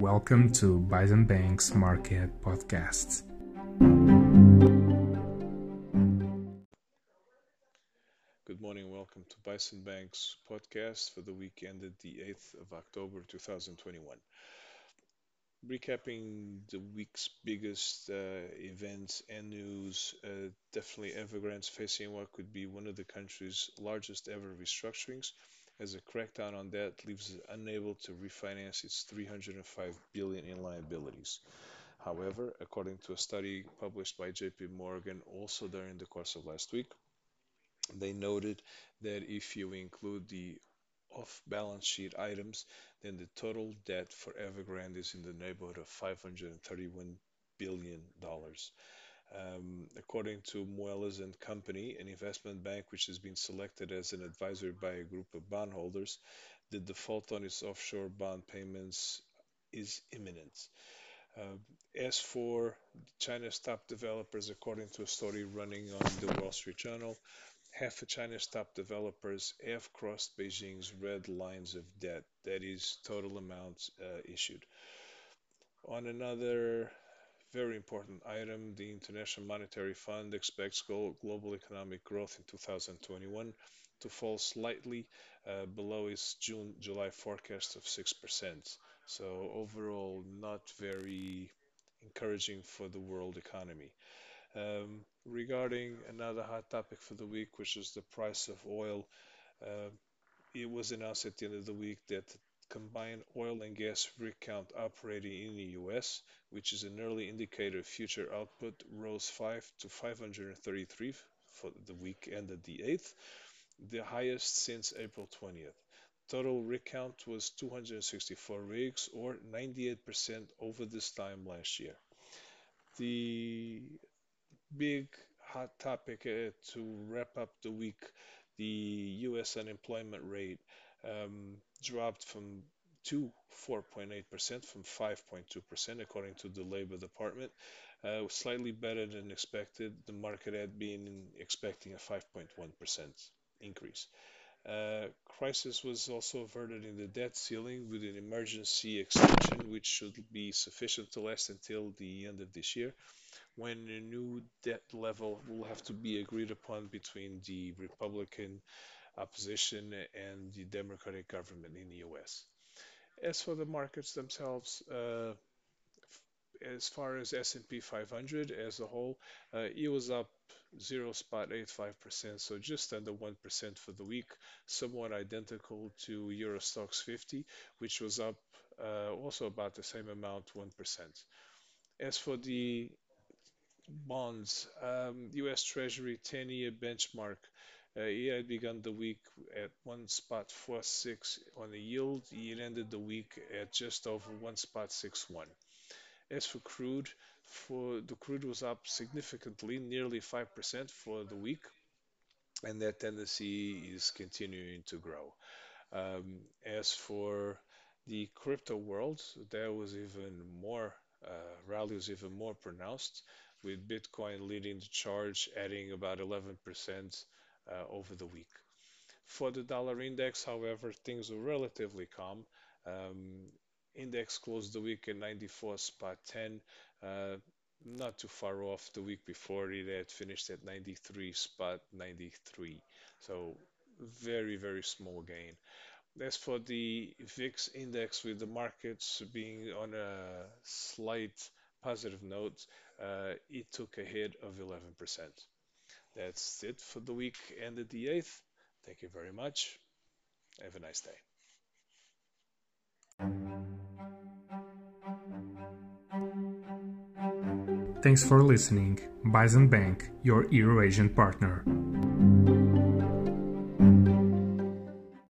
Welcome to Bison Bank's Market Podcast. Good morning. Welcome to Bison Bank's podcast for the week ended the 8th of October 2021. Recapping the week's biggest uh, events and news, uh, definitely Evergrande's facing what could be one of the country's largest ever restructurings, as a crackdown on debt leaves it unable to refinance its 305 billion in liabilities. However, according to a study published by JP Morgan also during the course of last week, they noted that if you include the off-balance sheet items, then the total debt for Evergrande is in the neighborhood of 531 billion dollars. Um, according to Moelis and Company, an investment bank which has been selected as an advisor by a group of bondholders, the default on its offshore bond payments is imminent. Uh, as for China's top developers, according to a story running on the Wall Street Journal, half of China's top developers have crossed Beijing's red lines of debt, that is, total amounts uh, issued. On another very important item, the International Monetary Fund expects global economic growth in 2021 to fall slightly uh, below its June July forecast of 6%. So, overall, not very encouraging for the world economy. Um, regarding another hot topic for the week, which is the price of oil, uh, it was announced at the end of the week that combined oil and gas rig count operating in the US, which is an early indicator of future output, rose 5 to 533 for the week ended the 8th, the highest since April 20th. Total rig count was 264 rigs, or 98% over this time last year. The big hot topic uh, to wrap up the week. The U.S. unemployment rate um, dropped from to 4.8% from 5.2%, according to the Labor Department. Uh, slightly better than expected. The market had been expecting a 5.1% increase. Uh, crisis was also averted in the debt ceiling with an emergency extension, which should be sufficient to last until the end of this year when a new debt level will have to be agreed upon between the Republican opposition and the Democratic government in the US. As for the markets themselves, uh, as far as S&P 500 as a whole, uh, it was up 0.85%, so just under 1% for the week, somewhat identical to Euro Stoxx 50, which was up uh, also about the same amount, 1%. As for the bonds, um, U.S. Treasury 10-year benchmark. Uh, had begun the week at one spot four six on the yield. It ended the week at just over one spot six one. As for crude, for the crude was up significantly, nearly five percent for the week, and that tendency is continuing to grow. Um, as for the crypto world, there was even more uh, even more pronounced with Bitcoin leading the charge, adding about 11% uh, over the week. For the dollar index, however, things were relatively calm. Um, index closed the week at 94 spot 10, uh, not too far off the week before it had finished at 93 spot 93. So very, very small gain. As for the VIX index, with the markets being on a slight positive note, uh, it took a hit of 11%. That's it for the week ended the 8th. Thank you very much. Have a nice day. Thanks for listening. Bison Bank, your Eurasian partner.